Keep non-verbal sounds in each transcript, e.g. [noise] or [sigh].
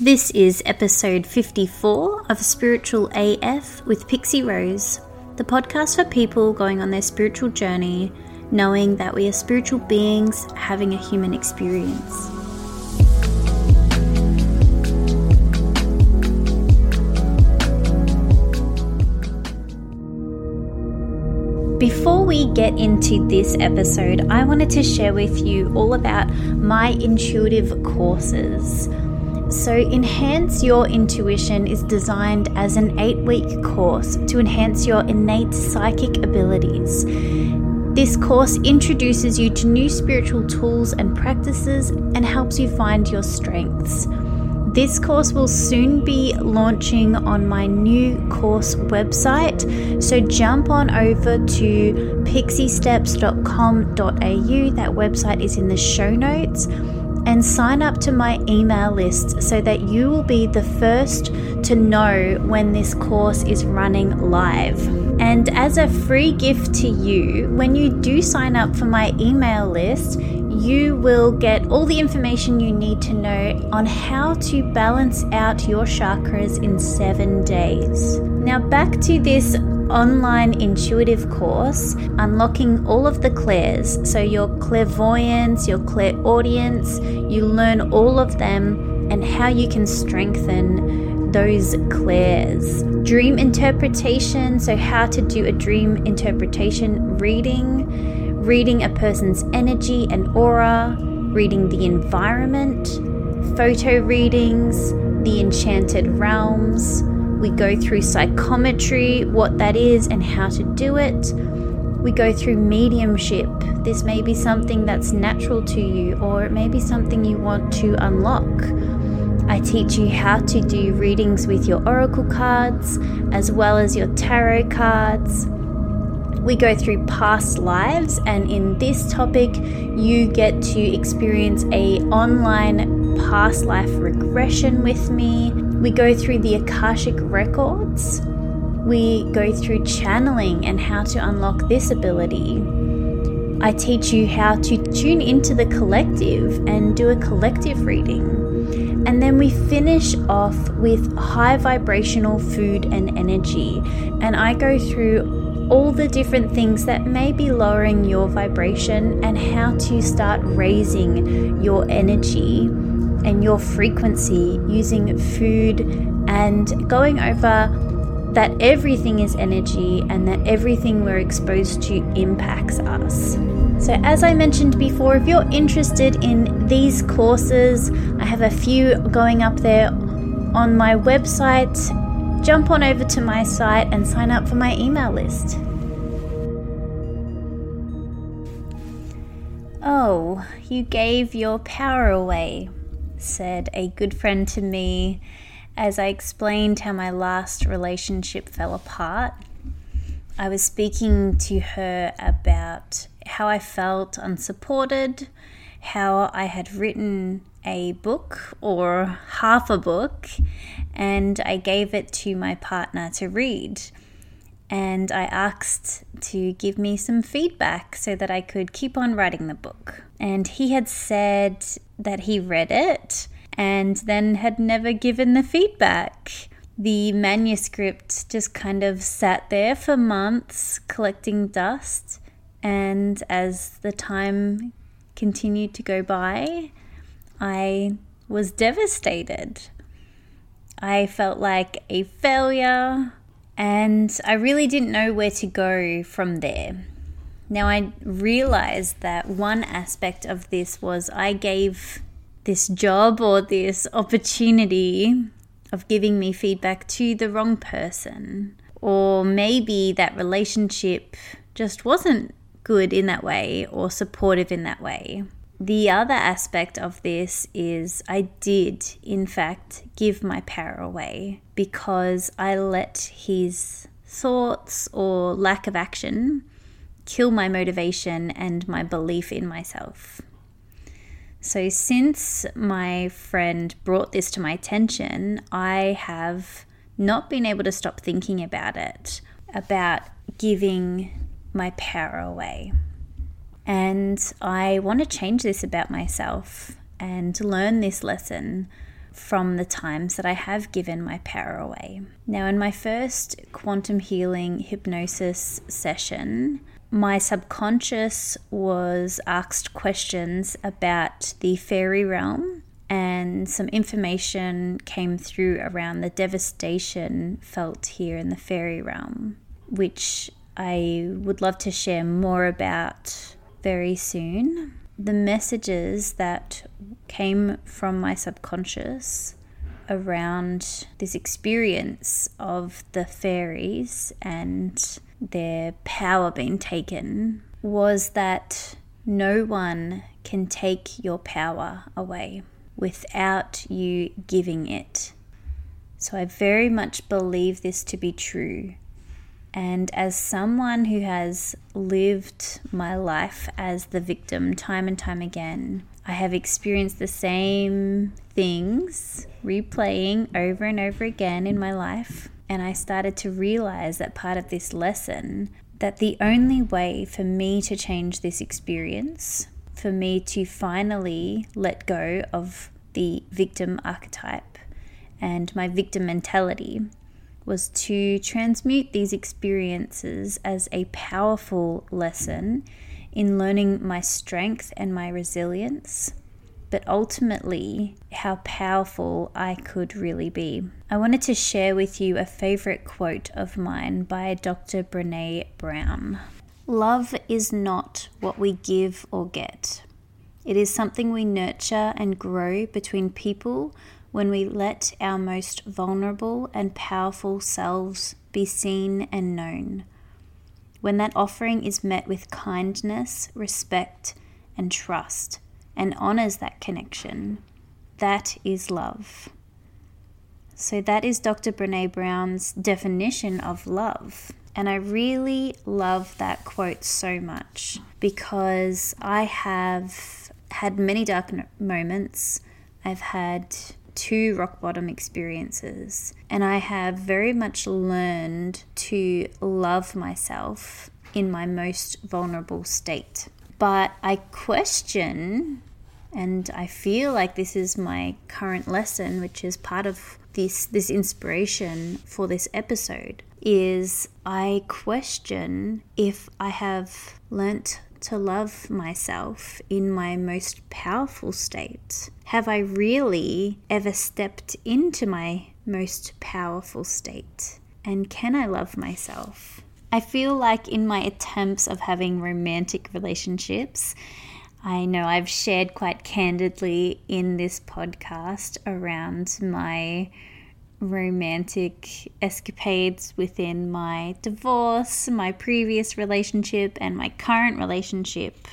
This is episode 54 of Spiritual AF with Pixie Rose, the podcast for people going on their spiritual journey, knowing that we are spiritual beings having a human experience. Before we get into this episode, I wanted to share with you all about my intuitive courses. So, Enhance Your Intuition is designed as an eight week course to enhance your innate psychic abilities. This course introduces you to new spiritual tools and practices and helps you find your strengths. This course will soon be launching on my new course website, so jump on over to pixiesteps.com.au. That website is in the show notes and sign up to my email list so that you will be the first to know when this course is running live. And as a free gift to you, when you do sign up for my email list, you will get all the information you need to know on how to balance out your chakras in seven days. Now, back to this online intuitive course, unlocking all of the clairs. So, your clairvoyance, your clairaudience, you learn all of them and how you can strengthen those clairs. Dream interpretation, so how to do a dream interpretation reading reading a person's energy and aura, reading the environment, photo readings, the enchanted realms. We go through psychometry, what that is and how to do it. We go through mediumship. This may be something that's natural to you, or it may be something you want to unlock. I teach you how to do readings with your oracle cards as well as your tarot cards we go through past lives and in this topic you get to experience a online past life regression with me we go through the akashic records. We go through channeling and how to unlock this ability. I teach you how to tune into the collective and do a collective reading. And then we finish off with high vibrational food and energy. And i go through all the different things that may be lowering your vibration and how to start raising your energy and your frequency using food and going over that everything is energy and that everything we're exposed to impacts us. So, as I mentioned before, if you're interested in these courses, I have a few going up there on my website jump on over to my site and sign up for my email list. Oh, you gave your power away, said a good friend to me as I explained how my last relationship fell apart. I was speaking to her about how I felt unsupported, how I had written a book or half a book, and I gave it to my partner to read. And I asked to give me some feedback so that I could keep on writing the book. And he had said that he read it and then had never given the feedback. The manuscript just kind of sat there for months collecting dust. And as the time continued to go by, I was devastated. I felt like a failure, and I really didn't know where to go from there. Now, I realized that one aspect of this was I gave this job or this opportunity of giving me feedback to the wrong person, or maybe that relationship just wasn't good in that way or supportive in that way. The other aspect of this is I did, in fact, give my power away because I let his thoughts or lack of action kill my motivation and my belief in myself. So, since my friend brought this to my attention, I have not been able to stop thinking about it, about giving my power away. And I want to change this about myself and learn this lesson from the times that I have given my power away. Now, in my first quantum healing hypnosis session, my subconscious was asked questions about the fairy realm, and some information came through around the devastation felt here in the fairy realm, which I would love to share more about very soon. The messages that came from my subconscious around this experience of the fairies and their power being taken was that no one can take your power away without you giving it. So I very much believe this to be true. And as someone who has lived my life as the victim time and time again, I have experienced the same things replaying over and over again in my life. And I started to realize that part of this lesson that the only way for me to change this experience, for me to finally let go of the victim archetype and my victim mentality, was to transmute these experiences as a powerful lesson in learning my strength and my resilience, but ultimately how powerful I could really be. I wanted to share with you a favorite quote of mine by Dr. Brene Brown. Love is not what we give or get. It is something we nurture and grow between people when we let our most vulnerable and powerful selves be seen and known when that offering is met with kindness, respect, and trust, and honors that connection, that is love. So, that is Dr. Brene Brown's definition of love. And I really love that quote so much because I have had many dark moments. I've had two rock bottom experiences, and I have very much learned to love myself in my most vulnerable state. But I question, and I feel like this is my current lesson, which is part of this this inspiration for this episode is I question if I have learnt to love myself in my most powerful state? Have I really ever stepped into my most powerful state? And can I love myself? I feel like in my attempts of having romantic relationships, I know I've shared quite candidly in this podcast around my romantic escapades within my divorce, my previous relationship, and my current relationship.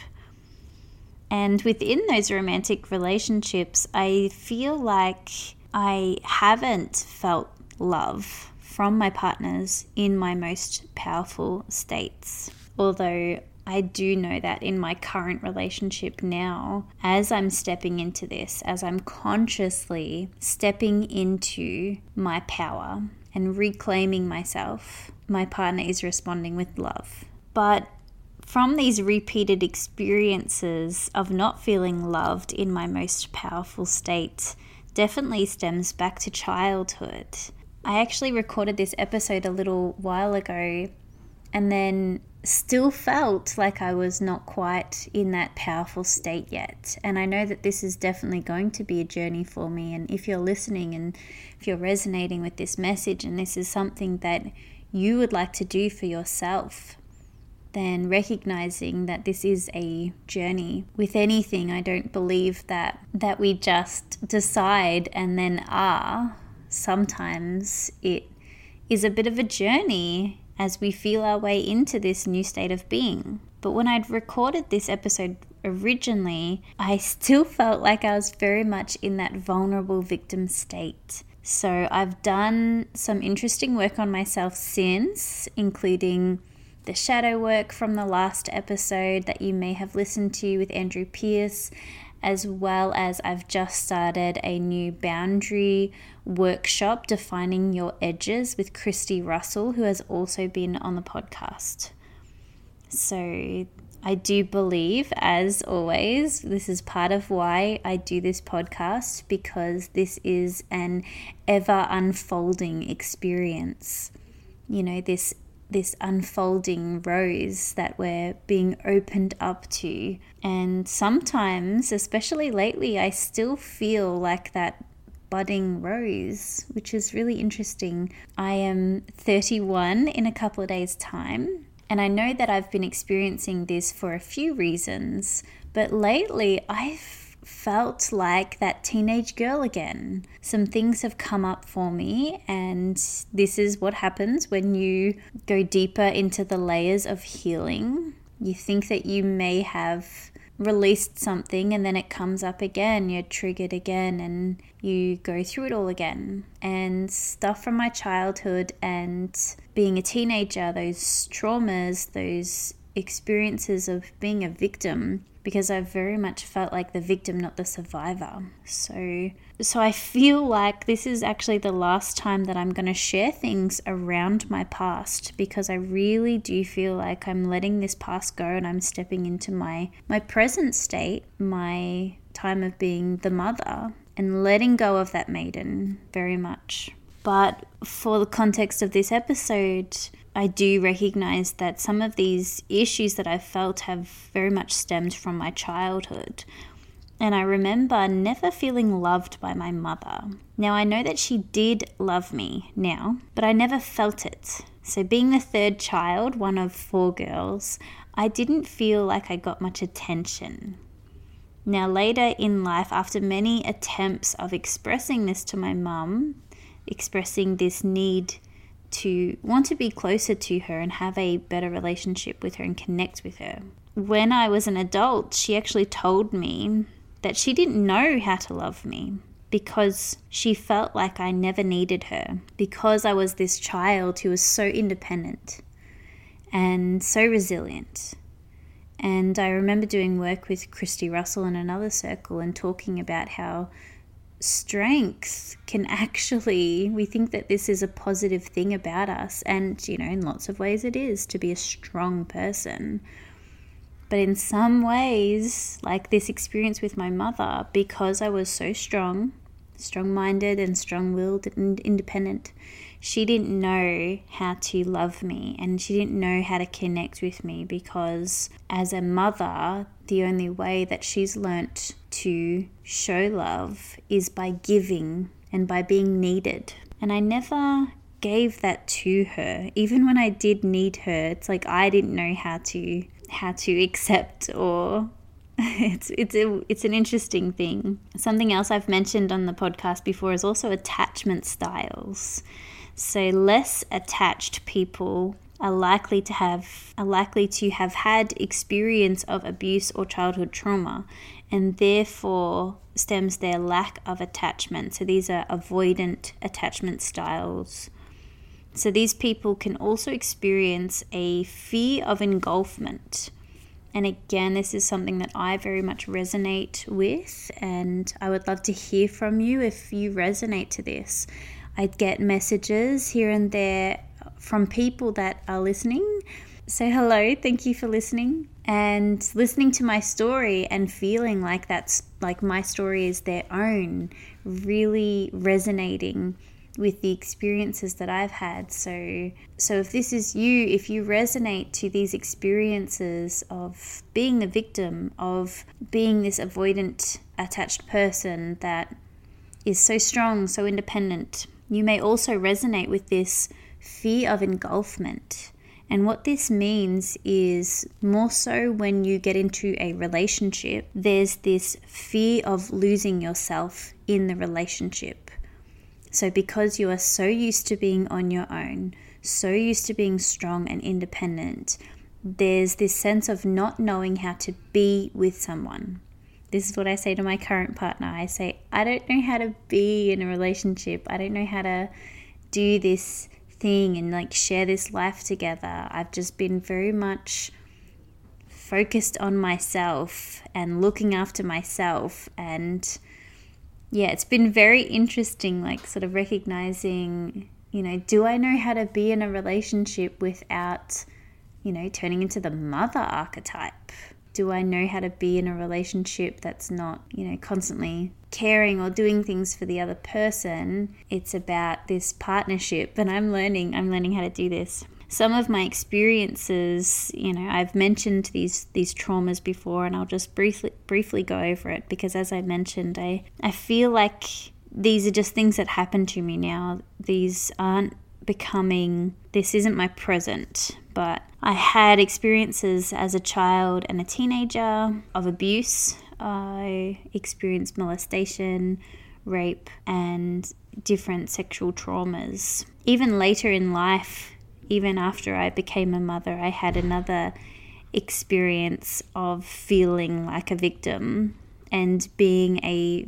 And within those romantic relationships, I feel like I haven't felt love from my partners in my most powerful states. Although I do know that in my current relationship now, as I'm stepping into this, as I'm consciously stepping into my power and reclaiming myself, my partner is responding with love. But from these repeated experiences of not feeling loved in my most powerful state, definitely stems back to childhood. I actually recorded this episode a little while ago and then still felt like I was not quite in that powerful state yet. And I know that this is definitely going to be a journey for me. And if you're listening and if you're resonating with this message and this is something that you would like to do for yourself, then recognizing that this is a journey with anything i don't believe that that we just decide and then are sometimes it is a bit of a journey as we feel our way into this new state of being. But when I'd recorded this episode originally, I still felt like I was very much in that vulnerable victim state. So I've done some interesting work on myself since, including the shadow work from the last episode that you may have listened to with Andrew Pierce, as well as I've just started a new boundary workshop, Defining Your Edges, with Christy Russell, who has also been on the podcast. So I do believe, as always, this is part of why I do this podcast because this is an ever unfolding experience. You know, this this unfolding rose that we're being opened up to. And sometimes, especially lately, I still feel like that budding rose, which is really interesting. I am 31 in a couple of days' time, and I know that I've been experiencing this for a few reasons, but lately I've felt like that teenage girl again. Some things have come up for me, and this is what happens when you go deeper into the layers of healing. You think that you may have released something and then it comes up again, you're triggered again, and you go through it all again. And stuff from my childhood and being a teenager, those traumas, those experiences of being a victim because I very much felt like the victim, not the survivor. So, so I feel like this is actually the last time that I'm going to share things around my past because I really do feel like I'm letting this past go and I'm stepping into my my present state, my time of being the mother and letting go of that maiden very much. But for the context of this episode, I do recognize that some of these issues that I've felt have very much stemmed from my childhood. And I remember never feeling loved by my mother. Now, I know that she did love me now, but I never felt it. So, being the third child, one of four girls, I didn't feel like I got much attention. Now, later in life, after many attempts of expressing this to my mum, expressing this need to want to be closer to her and have a better relationship with her and connect with her. When I was an adult, she actually told me that she didn't know how to love me because she felt like I never needed her, because I was this child who was so independent and so resilient. And I remember doing work with Christy Russell in another circle and talking about how strength can actually, we think that this is a positive thing about us. And, you know, in lots of ways it is to be a strong person. But in some ways, like this experience with my mother, because I was so strong, strong minded, and strong willed and independent, she didn't know how to love me and she didn't know how to connect with me because, as a mother, the only way that she's learnt to show love is by giving and by being needed. And I never gave that to her. Even when I did need her, it's like I didn't know how to how to [laughs] accept or [laughs] it's it's a, it's an interesting thing. Something else I've mentioned on the podcast before is also attachment styles. So less attached people are likely to have are likely to have had experience of abuse or childhood trauma and therefore stems their lack of attachment. So these are avoidant attachment styles. So these people can also experience a fear of engulfment. And again, this is something that I very much resonate with, and I would love to hear from you if you resonate to this. I get messages here and there from people that are listening. Say hello, thank you for listening. And listening to my story and feeling like that's like my story is their own, really resonating with the experiences that I've had. So so if this is you, if you resonate to these experiences of being the victim, of being this avoidant attached person that is so strong, so independent, you may also resonate with this fear of engulfment. And what this means is more so when you get into a relationship, there's this fear of losing yourself in the relationship. So, because you are so used to being on your own, so used to being strong and independent, there's this sense of not knowing how to be with someone. This is what I say to my current partner. I say, I don't know how to be in a relationship. I don't know how to do this thing and like share this life together. I've just been very much focused on myself and looking after myself and yeah, it's been very interesting like sort of recognizing, you know, do I know how to be in a relationship without you know, turning into the mother archetype? Do I know how to be in a relationship that's not, you know, constantly caring or doing things for the other person? It's about this partnership, and I'm learning, I'm learning how to do this some of my experiences, you know, I've mentioned these these traumas before and I'll just briefly briefly go over it because as I mentioned, I I feel like these are just things that happen to me now. These aren't becoming this isn't my present, but I had experiences as a child and a teenager of abuse. I experienced molestation, rape, and different sexual traumas. Even later in life, even after I became a mother, I had another experience of feeling like a victim and being a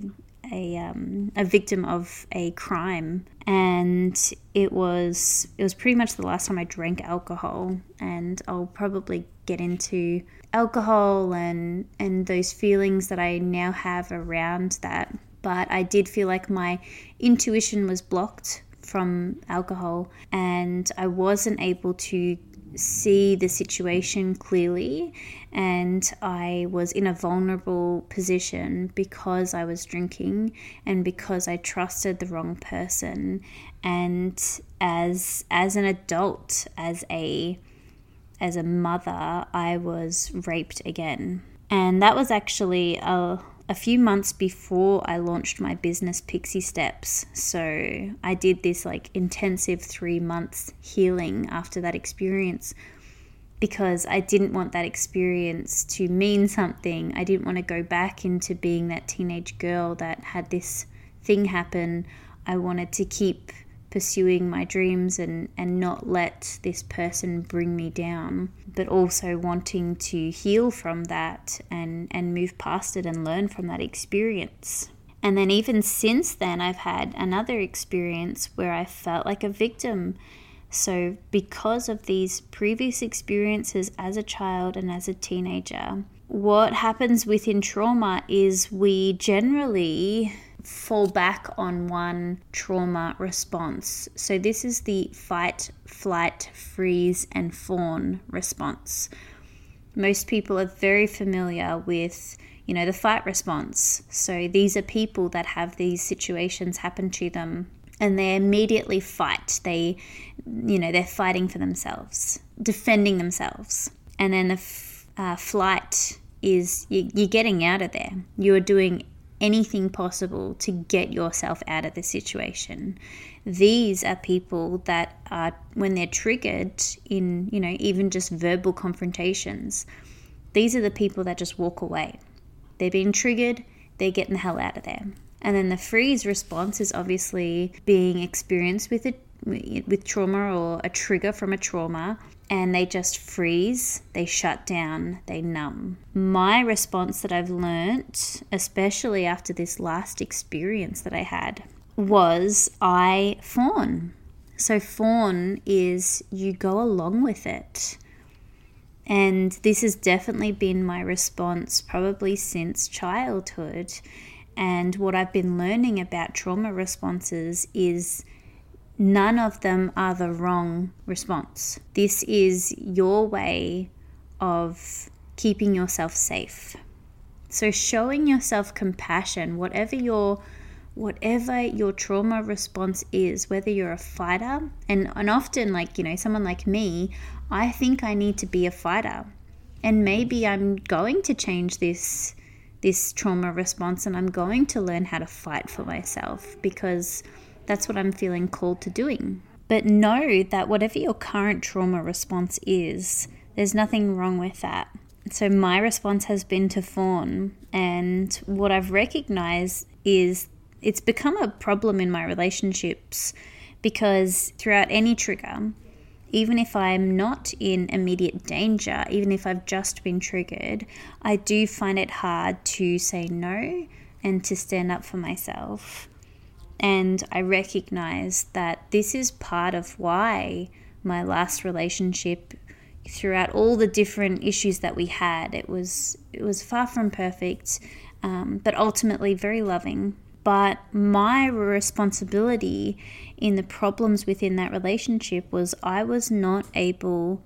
a um, a victim of a crime, and it was it was pretty much the last time I drank alcohol, and I'll probably get into alcohol and and those feelings that I now have around that. But I did feel like my intuition was blocked from alcohol, and I wasn't able to see the situation clearly and I was in a vulnerable position because I was drinking and because I trusted the wrong person. And as as an adult as a as a mother I was raped again. And that was actually a a few months before I launched my business Pixie Steps. So I did this like intensive three months healing after that experience because I didn't want that experience to mean something. I didn't want to go back into being that teenage girl that had this thing happen. I wanted to keep pursuing my dreams and, and not let this person bring me down, but also wanting to heal from that and, and move past it and learn from that experience. And then, even since then, I've had another experience where I felt like a victim. So, because of these previous experiences as a child and as a teenager, what happens within trauma is we generally fall back on one trauma response. So, this is the fight, flight, freeze, and fawn response. Most people are very familiar with you know the fight response so these are people that have these situations happen to them and they immediately fight they you know they're fighting for themselves defending themselves and then the f- uh, flight is you, you're getting out of there you're doing anything possible to get yourself out of the situation. These are people that are, when they're triggered in, you know, even just verbal confrontations, these are the people that just walk away. They're being triggered, they're getting the hell out of there. And then the freeze response is obviously being experienced with it with trauma or a trigger from a trauma and they just freeze, they shut down, they numb. My response that I've learnt, especially after this last experience that I had, was I fawn. So, fawn is you go along with it. And this has definitely been my response probably since childhood. And what I've been learning about trauma responses is none of them are the wrong response. This is your way of keeping yourself safe. So showing yourself compassion, whatever your whatever your trauma response is, whether you're a fighter, and, and often like, you know, someone like me, I think I need to be a fighter. And maybe I'm going to change this this trauma response and I'm going to learn how to fight for myself because that's what I'm feeling called to doing. But know that whatever your current trauma response is, there's nothing wrong with that. So my response has been to fawn, and what I've recognized is it's become a problem in my relationships because throughout any trigger, even if I'm not in immediate danger, even if I've just been triggered, I do find it hard to say no and to stand up for myself. And I recognize that this is part of why my last relationship throughout all the different issues that we had it was it was far from perfect um, but ultimately very loving but my responsibility in the problems within that relationship was I was not able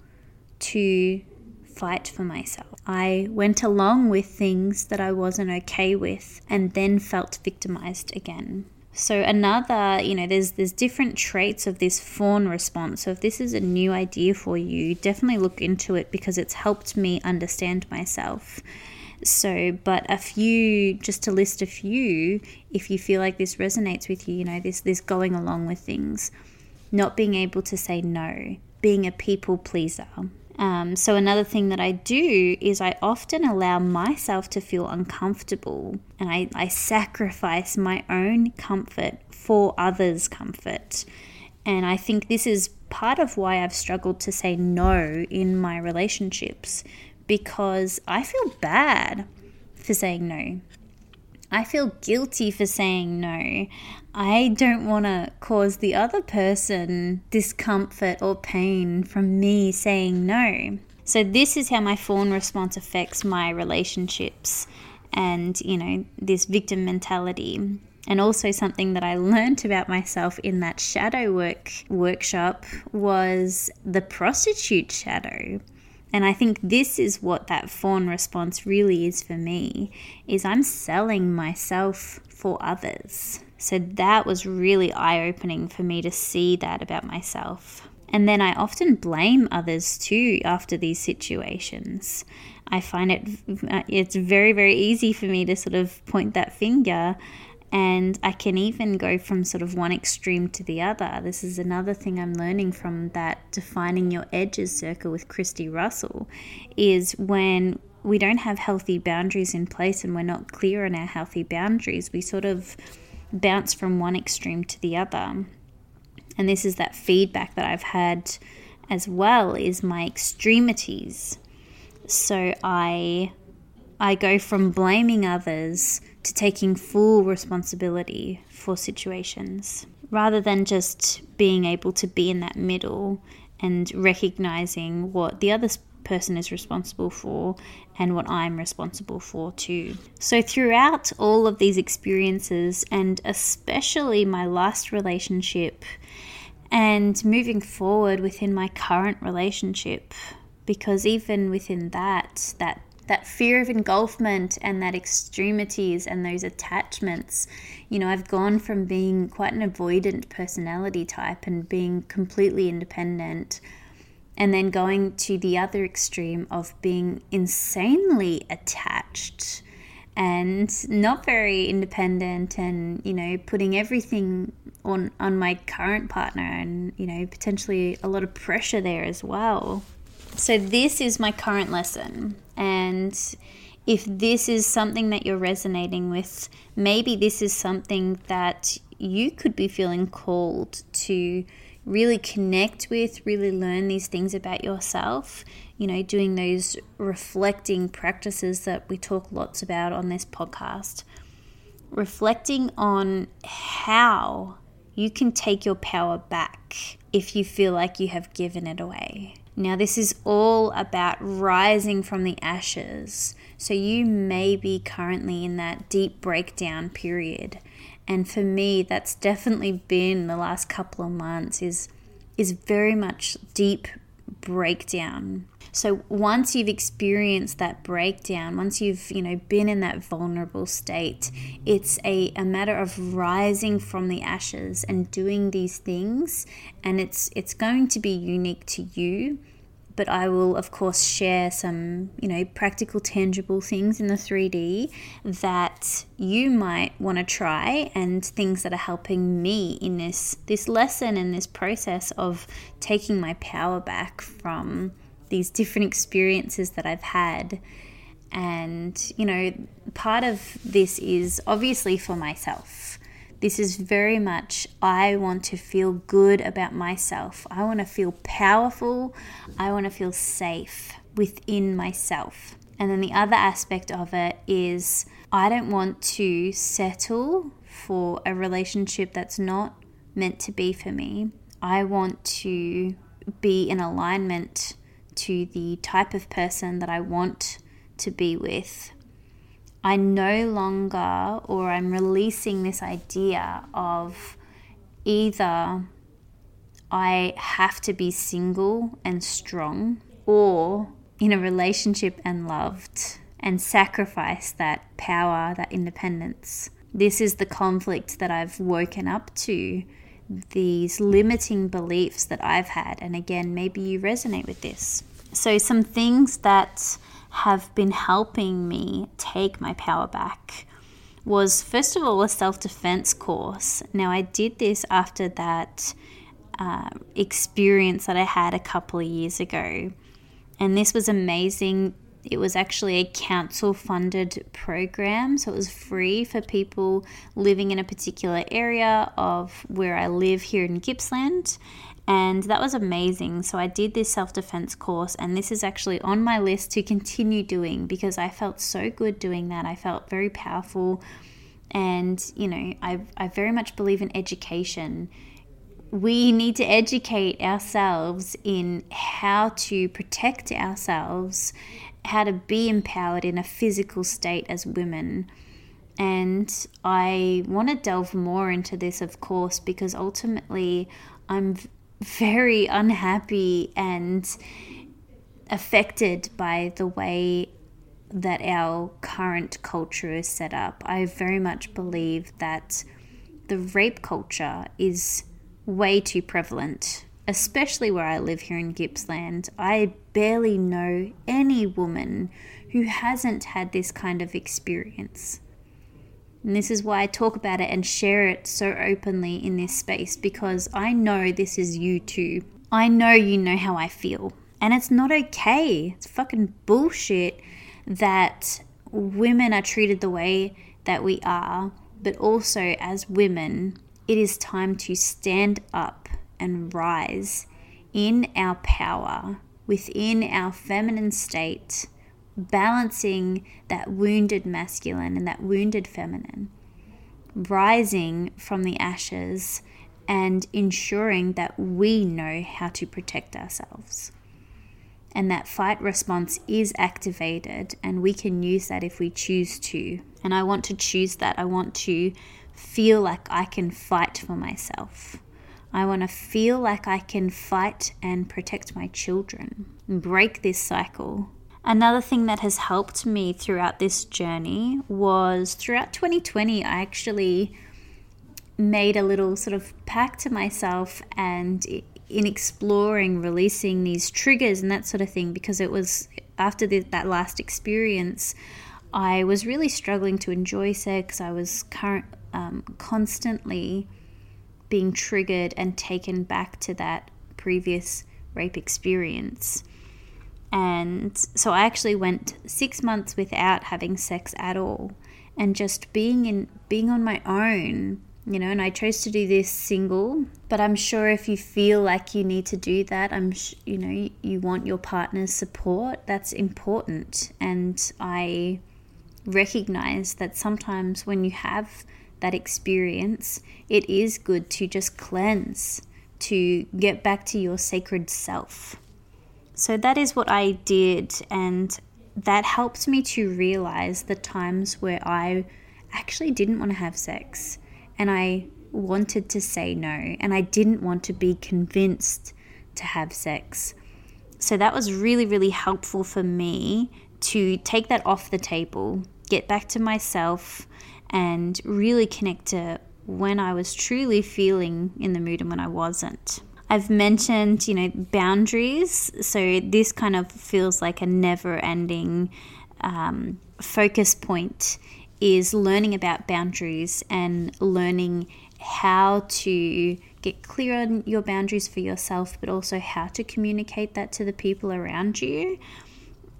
to fight for myself. I went along with things that I wasn't okay with and then felt victimized again. So another, you know, there's there's different traits of this fawn response. So if this is a new idea for you, definitely look into it because it's helped me understand myself. So, but a few, just to list a few, if you feel like this resonates with you, you know, this this going along with things, not being able to say no, being a people pleaser, um, so, another thing that I do is I often allow myself to feel uncomfortable and I, I sacrifice my own comfort for others' comfort. And I think this is part of why I've struggled to say no in my relationships because I feel bad for saying no. I feel guilty for saying no. I don't want to cause the other person discomfort or pain from me saying no. So, this is how my fawn response affects my relationships and, you know, this victim mentality. And also, something that I [laughs] learned about myself in that shadow work workshop was the prostitute shadow. And I think this is what that fawn response really is for me is I'm selling myself for others. So that was really eye-opening for me to see that about myself. And then I often blame others too after these situations. I find it uh, it's very very easy for me to sort of point that finger and I can even go from sort of one extreme to the other. This is another thing I'm learning from that defining your edges circle with Christy Russell is when we don't have healthy boundaries in place and we're not clear on our healthy boundaries, we sort of bounce from one extreme to the other. And this is that feedback that I've had as well is my extremities. So I I go from blaming others to taking full responsibility for situations rather than just being able to be in that middle and recognizing what the other person is responsible for and what I'm responsible for too. So, throughout all of these experiences, and especially my last relationship, and moving forward within my current relationship, because even within that, that that fear of engulfment and that extremities and those attachments. You know, I've gone from being quite an avoidant personality type and being completely independent, and then going to the other extreme of being insanely attached and not very independent and you know putting everything on on my current partner and you know potentially a lot of pressure there as well so, this is my current lesson. And if this is something that you're resonating with, maybe this is something that you could be feeling called to really connect with, really learn these things about yourself. You know, doing those reflecting practices that we talk lots about on this podcast. Reflecting on how you can take your power back if you feel like you have given it away. Now, this is all about rising from the ashes. So, you may be currently in that deep breakdown period. And for me, that's definitely been the last couple of months is, is very much deep breakdown. So once you've experienced that breakdown, once you've, you know, been in that vulnerable state, it's a, a matter of rising from the ashes and doing these things and it's it's going to be unique to you. But I will, of course, share some, you know, practical, tangible things in the 3D that you might want to try and things that are helping me in this this lesson and this process of taking my power back from these different experiences that I've had. And, you know, part of this is obviously for myself this is very much, I want to feel good about myself. I want to feel powerful. I want to feel safe within myself. And then the other aspect of it is, I don't want to settle for a relationship that's not meant to be for me. I want to be in alignment to the type of person that I want to be with I no longer, or I'm releasing this idea of either I have to be single and strong or in a relationship and loved and sacrifice that power, that independence. This is the conflict that I've woken up to, these limiting beliefs that I've had. And again, maybe you resonate with this. So, some things that have been helping me take my power back was first of all a self defense course. Now, I did this after that uh, experience that I had a couple of years ago, and this was amazing. It was actually a council funded program, so it was free for people living in a particular area of where I live here in Gippsland and that was amazing. So I did this self defense course, and this is actually on my list to continue doing because I felt so good doing that. I felt very powerful, and you know, I, I very much believe in education. We need to educate ourselves in how to protect ourselves, how to be empowered in a physical state as women. And I want to delve more into this, of course, because ultimately I'm very unhappy and affected by the way that our current culture is set up. I very much believe that the rape culture is way too prevalent, especially where I live here in Gippsland. I barely know any woman who hasn't had this kind of experience. And this is why I talk about it and share it so openly in this space because I know this is you too. I know you know how I feel. And it's not okay. It's fucking bullshit that women are treated the way that we are, but also as women, it is time to stand up and rise in our power within our feminine state balancing that wounded masculine and that wounded feminine, rising from the ashes and ensuring that we know how to protect ourselves. And that fight response is activated, and we can use that if we choose to. And I want to choose that. I want to feel like I can fight for myself. I want to feel like I can fight and protect my children, break this cycle Another thing that has helped me throughout this journey was throughout 2020, I actually made a little sort of pact to myself and in exploring releasing these triggers and that sort of thing because it was after the, that last experience i was really struggling to enjoy sex. I was current, um, constantly being triggered and taken back to that previous rape experience and so I actually went six months without having sex at all and just being in being on my own you know and i chose to do this single but i'm sure if you feel like you need to do that i'm sh- you know you, you want your partner's support that's important. And i recognize that sometimes when you have that experience it is good to just cleanse to get back to your sacred self so that is what I did, and that helped me to realize the times where I actually didn't want to have sex and I wanted to say no, and I didn't want to be convinced to have sex. So that was really, really helpful for me to take that off the table, get back to myself, and really connect to when I was truly feeling in the mood and when I wasn't. I've mentioned, you know, boundaries. So this kind of feels like a never ending um, focus point is learning about boundaries and learning how to get clear on your boundaries for yourself, but also how to communicate that to the people around you.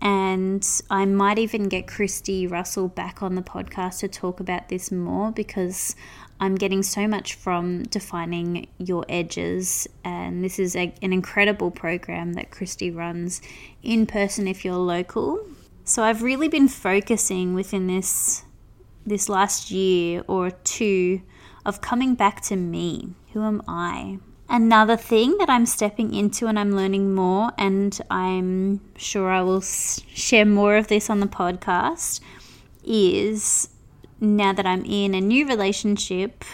And I might even get Christy Russell back on the podcast to talk about this more because I'm getting so much from defining your edges, and this is a, an incredible program that Christy runs in person if you're local. So I've really been focusing within this this last year or two of coming back to me. Who am I? Another thing that I'm stepping into and I'm learning more, and I'm sure I will share more of this on the podcast, is now that I'm in a new relationship,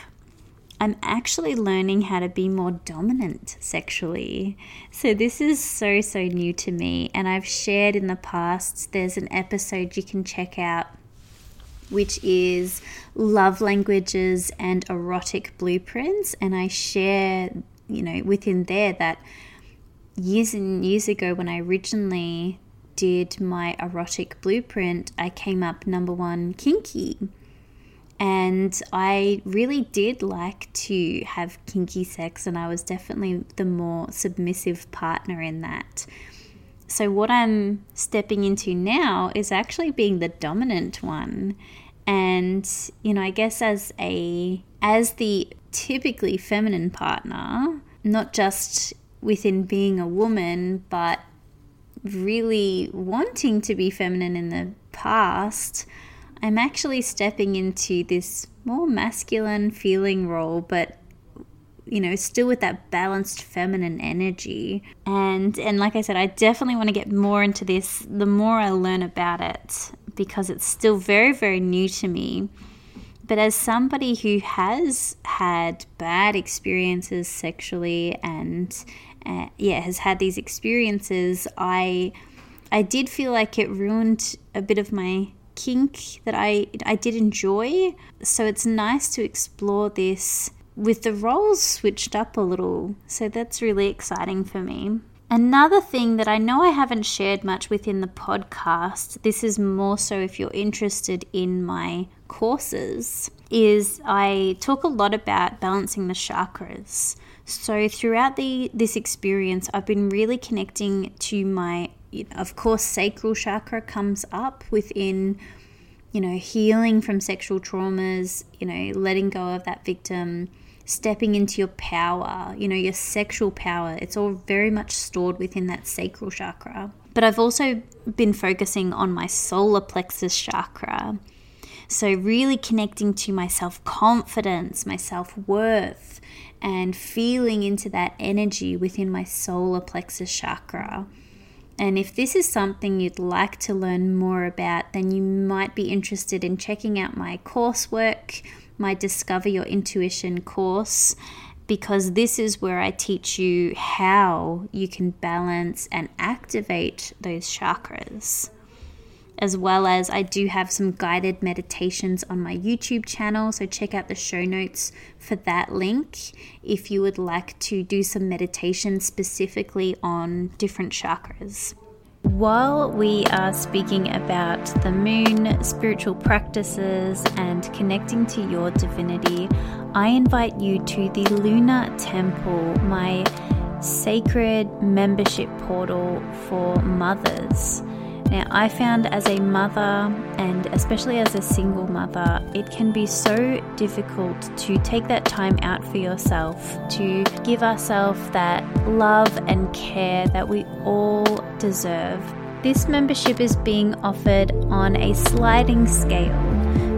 I'm actually learning how to be more dominant sexually. So, this is so, so new to me. And I've shared in the past, there's an episode you can check out, which is love languages and erotic blueprints. And I share, you know, within there that years and years ago, when I originally did my erotic blueprint, I came up number one kinky. And I really did like to have kinky sex, and I was definitely the more submissive partner in that. So, what I'm stepping into now is actually being the dominant one. And, you know, I guess as a as the typically feminine partner, not just within being a woman, but really wanting to be feminine in the past, I'm actually stepping into this more masculine feeling role, but you know, still with that balanced feminine energy. And and like I said, I definitely want to get more into this the more I learn about it because it's still very very new to me. But as somebody who has had bad experiences sexually and uh, yeah, has had these experiences, I I did feel like it ruined a bit of my kink that I I did enjoy. So it's nice to explore this with the roles switched up a little. So that's really exciting for me. Another thing that I know I haven't shared much within the podcast, this is more so if you're interested in my courses, is I talk a lot about balancing the chakras. So throughout the this experience, I've been really connecting to my of course sacral chakra comes up within you know healing from sexual traumas, you know, letting go of that victim, stepping into your power, you know, your sexual power. It's all very much stored within that sacral chakra. But I've also been focusing on my solar plexus chakra. So, really connecting to my self confidence, my self worth, and feeling into that energy within my solar plexus chakra. And if this is something you'd like to learn more about, then you might be interested in checking out my coursework, my Discover Your Intuition course, because this is where I teach you how you can balance and activate those chakras as well as I do have some guided meditations on my YouTube channel. So check out the show notes for that link if you would like to do some meditation specifically on different chakras. While we are speaking about the moon, spiritual practices, and connecting to your divinity, I invite you to the Lunar Temple, my sacred membership portal for mothers. Now, I found as a mother, and especially as a single mother, it can be so difficult to take that time out for yourself, to give ourselves that love and care that we all deserve. This membership is being offered on a sliding scale.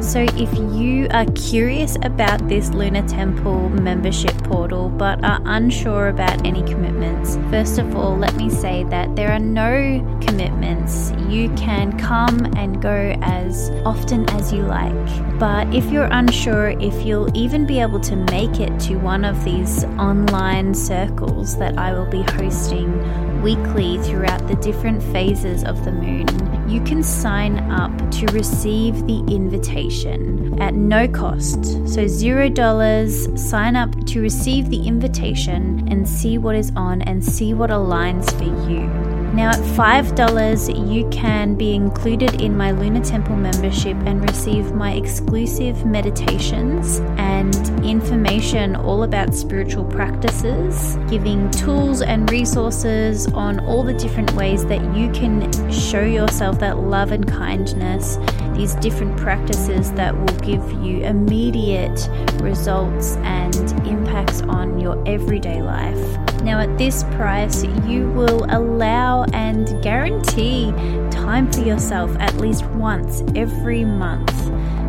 So, if you are curious about this Lunar Temple membership portal but are unsure about any commitments, first of all, let me say that there are no commitments. You can come and go as often as you like. But if you're unsure if you'll even be able to make it to one of these online circles that I will be hosting weekly throughout the different phases of the moon, you can sign up to receive the invitation at no cost. So, $0, sign up to receive the invitation and see what is on and see what aligns for you. Now, at $5, you can be included in my Lunar Temple membership and receive my exclusive meditations and information all about spiritual practices, giving tools and resources on all the different ways that you can show yourself that love and kindness, these different practices that will give you immediate results and impacts on your everyday life. Now, at this price, you will allow and guarantee time for yourself at least once every month,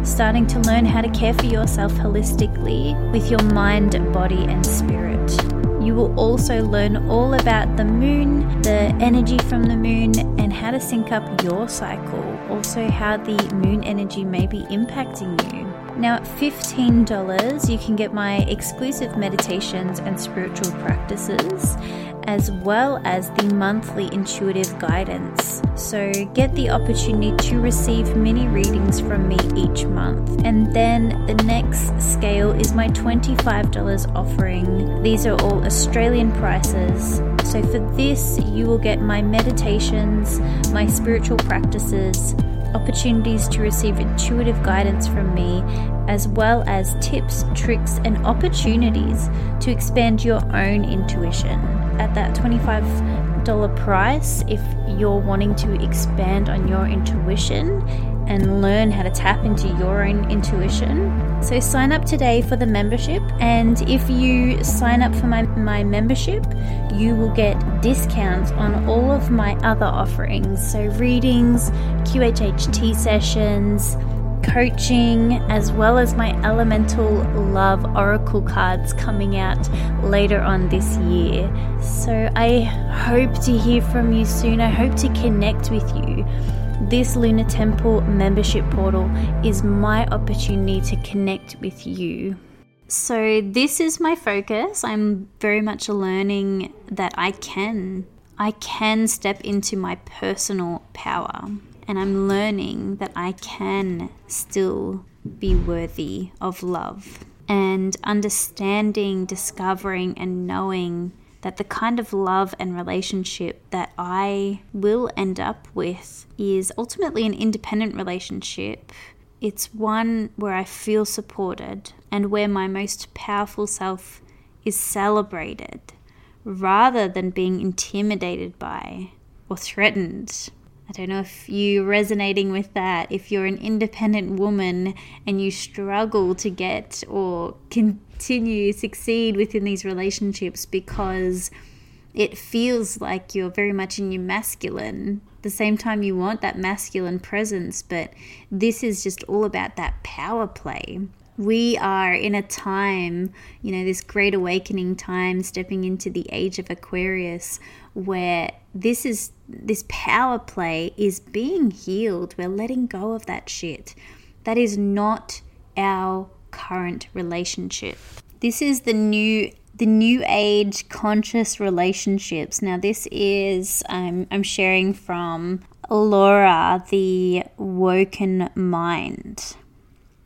starting to learn how to care for yourself holistically with your mind, body, and spirit. You will also learn all about the moon, the energy from the moon, and how to sync up your cycle. Also, how the moon energy may be impacting you Now, at $15, you can get my exclusive meditations and spiritual practices, as well as the monthly intuitive guidance. So, get the opportunity to receive mini readings from me each month. And then the next scale is my $25 offering. These are all Australian prices. So, for this, you will get my meditations, my spiritual practices opportunities to receive intuitive guidance from me, as well as tips, tricks, and opportunities to expand your own intuition. At that $25 price, if you're wanting to expand on your intuition and learn how to tap into your own intuition. So sign up today for the membership, and if you sign up for my, my membership, you will get discounts on all of my other offerings. So readings, QHHT sessions, coaching, as well as my Elemental Love Oracle cards coming out later on this year. So I hope to hear from you soon. I hope to connect with you. This Lunar Temple membership portal is my opportunity to connect with you. So, this is my focus. I'm very much learning that I can. I can step into my personal power. And I'm learning that I can still be worthy of love. And understanding, discovering, and knowing that the kind of love and relationship that I will end up with is ultimately an independent relationship. It's one where I feel supported and where my most powerful self is celebrated rather than being intimidated by or threatened. I don't know if you're resonating with that. If you're an independent woman and you struggle to get or continue succeed within these relationships because it feels like you're very much in your masculine the same time you want that masculine presence but this is just all about that power play we are in a time you know this great awakening time stepping into the age of aquarius where this is this power play is being healed we're letting go of that shit that is not our current relationship. This is the new the new age conscious relationships. Now this is I'm I'm sharing from Laura the woken mind.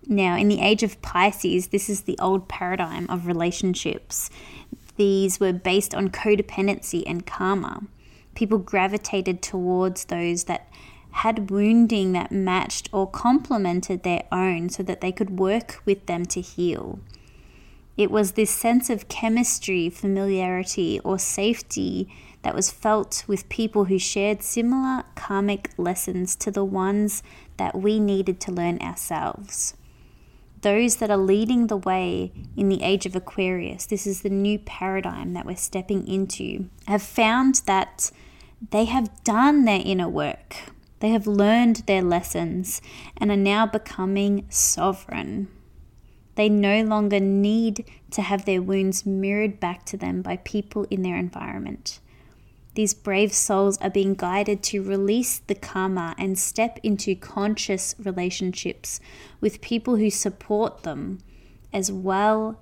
Now, in the age of Pisces, this is the old paradigm of relationships. These were based on codependency and karma. People gravitated towards those that had wounding that matched or complemented their own so that they could work with them to heal. It was this sense of chemistry, familiarity, or safety that was felt with people who shared similar karmic lessons to the ones that we needed to learn ourselves. Those that are leading the way in the age of Aquarius, this is the new paradigm that we're stepping into, have found that they have done their inner work. They have learned their lessons and are now becoming sovereign. They no longer need to have their wounds mirrored back to them by people in their environment. These brave souls are being guided to release the karma and step into conscious relationships with people who support them as well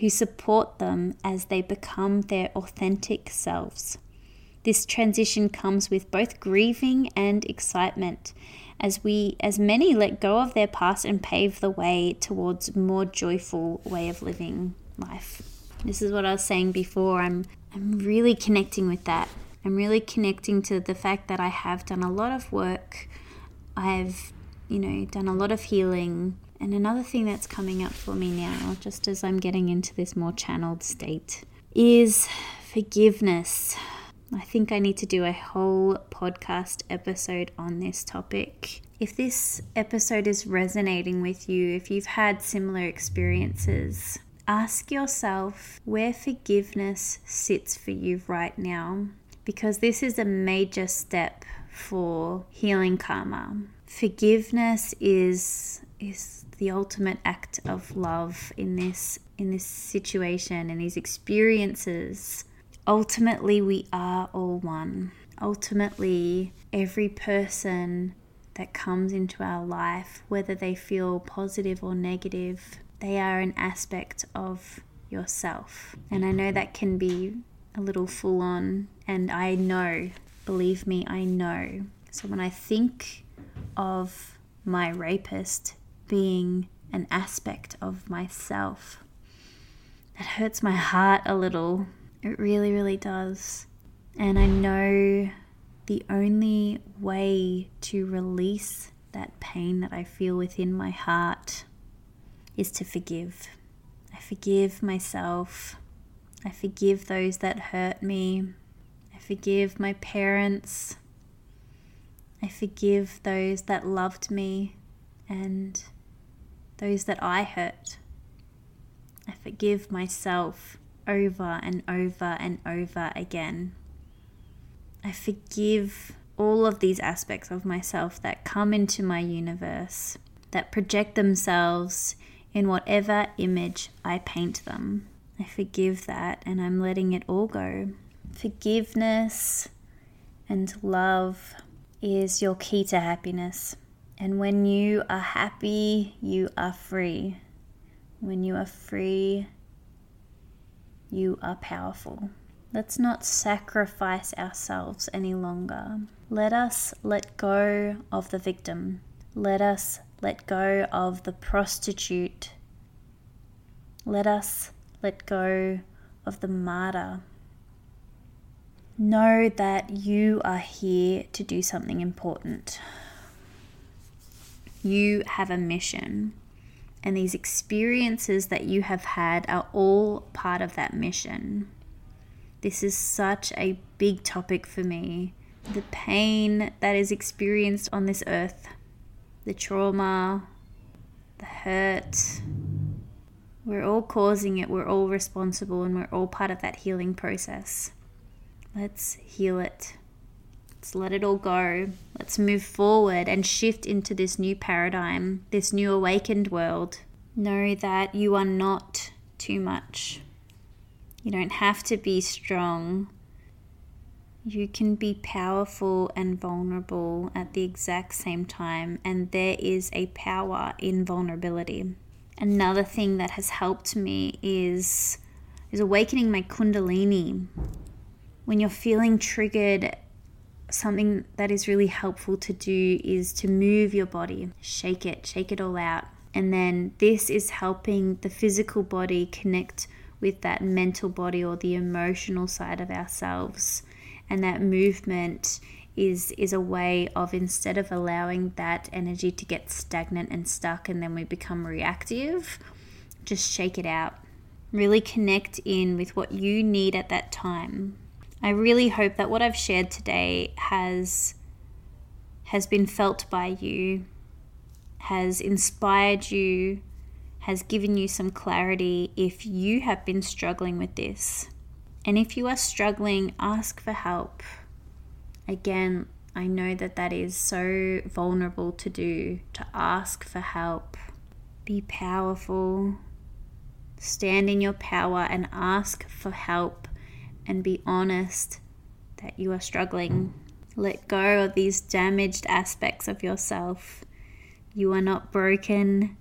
who support them as they become their authentic selves. This transition comes with both grieving and excitement as we as many let go of their past and pave the way towards more joyful way of living life. This is what I was saying before. I'm I'm really connecting with that. I'm really connecting to the fact that I have done a lot of work. I've, you know, done a lot of healing. And another thing that's coming up for me now, just as I'm getting into this more channeled state, is forgiveness. I think I need to do a whole podcast episode on this topic. If this episode is resonating with you, if you've had similar experiences, ask yourself where forgiveness sits for you right now, because this is a major step for healing karma. Forgiveness is is the ultimate act of love in this in this situation and these experiences ultimately we are all one. Ultimately, every person that comes into our life, whether they feel positive or negative, they are an aspect of yourself. And I know that can be a little full on, and I know, believe me, I know. So when I think of my rapist being an aspect of myself, that hurts my heart a little. It really, really does. And I know the only way to release that pain that I feel within my heart is to forgive. I forgive myself. I forgive those that hurt me. I forgive my parents. I forgive those that loved me and those that I hurt. I forgive myself over and over and over again. I forgive all of these aspects of myself that come into my universe, that project themselves in whatever image I paint them. I forgive that and I'm letting it all go. Forgiveness and love is your key to happiness. And when you are happy, you are free. When you are free, you are powerful. Let's not sacrifice ourselves any longer. Let us let go of the victim. Let us let go of the prostitute. Let us let go of the martyr. Know that you are here to do something important. You have a mission, and these experiences that you have had are all part of that mission. This is such a big topic for me. The pain that is experienced on this earth, the trauma, the hurt. We're all causing it, we're all responsible, and we're all part of that healing process. Let's heal it. Let's let it all go. Let's move forward and shift into this new paradigm, this new awakened world. Know that you are not too much. You don't have to be strong. You can be powerful and vulnerable at the exact same time, and there is a power in vulnerability. Another thing that has helped me is is awakening my kundalini. When you're feeling triggered, something that is really helpful to do is to move your body, shake it, shake it all out. And then this is helping the physical body connect with that mental body or the emotional side of ourselves. And that movement is is a way of instead of allowing that energy to get stagnant and stuck and then we become reactive, just shake it out. Really connect in with what you need at that time. I really hope that what I've shared today has has been felt by you, has inspired you, has given you some clarity if you have been struggling with this. And if you are struggling, ask for help. Again, I know that that is so vulnerable to do, to ask for help. Be powerful. Stand in your power and ask for help and be honest that you are struggling. Let go of these damaged aspects of yourself. You are not broken.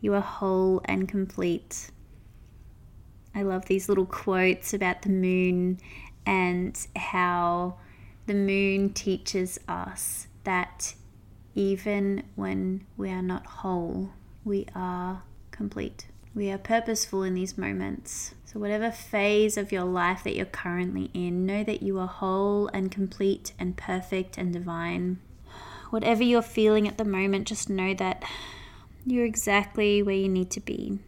You are whole and complete. I love these little quotes about the moon and how the moon teaches us that even when we are not whole, we are complete. We are purposeful in these moments. So, whatever phase of your life that you're currently in, know that you are whole and complete and perfect and divine. Whatever you're feeling at the moment, just know that you're exactly where you need to be.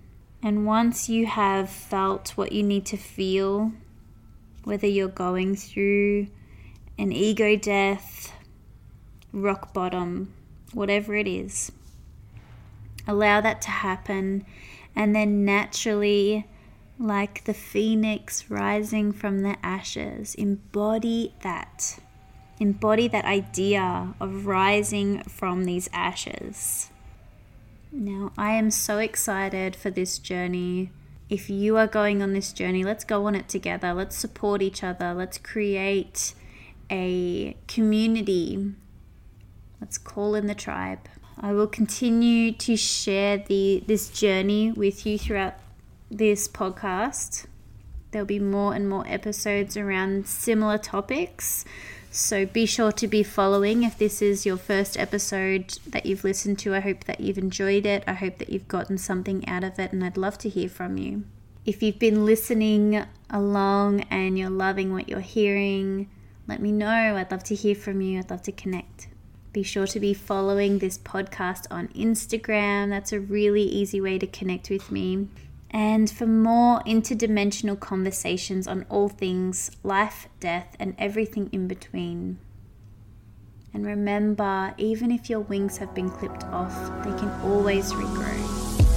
And once you have felt what you need to feel, whether you're going through an ego death, rock bottom, whatever it is, allow that to happen. And then naturally, like the phoenix rising from the ashes, embody that. Embody that idea of rising from these ashes. Now, I am so excited for this journey. If you are going on this journey, let's go on it together. Let's support each other. Let's create a community Let's call in the tribe. I will continue to share the this journey with you throughout this podcast. There'll be more and more episodes around similar topics. So be sure to be following if this is your first episode that you've listened to. I hope that you've enjoyed it. I hope that you've gotten something out of it, and I'd love to hear from you. If you've been listening along and you're loving what you're hearing, let me know. I'd love to hear from you. I'd love to connect. Be sure to be following this podcast on Instagram. That's a really easy way to connect with me. And for more interdimensional conversations on all things life, death, and everything in between. And remember, even if your wings have been clipped off, they can always regrow.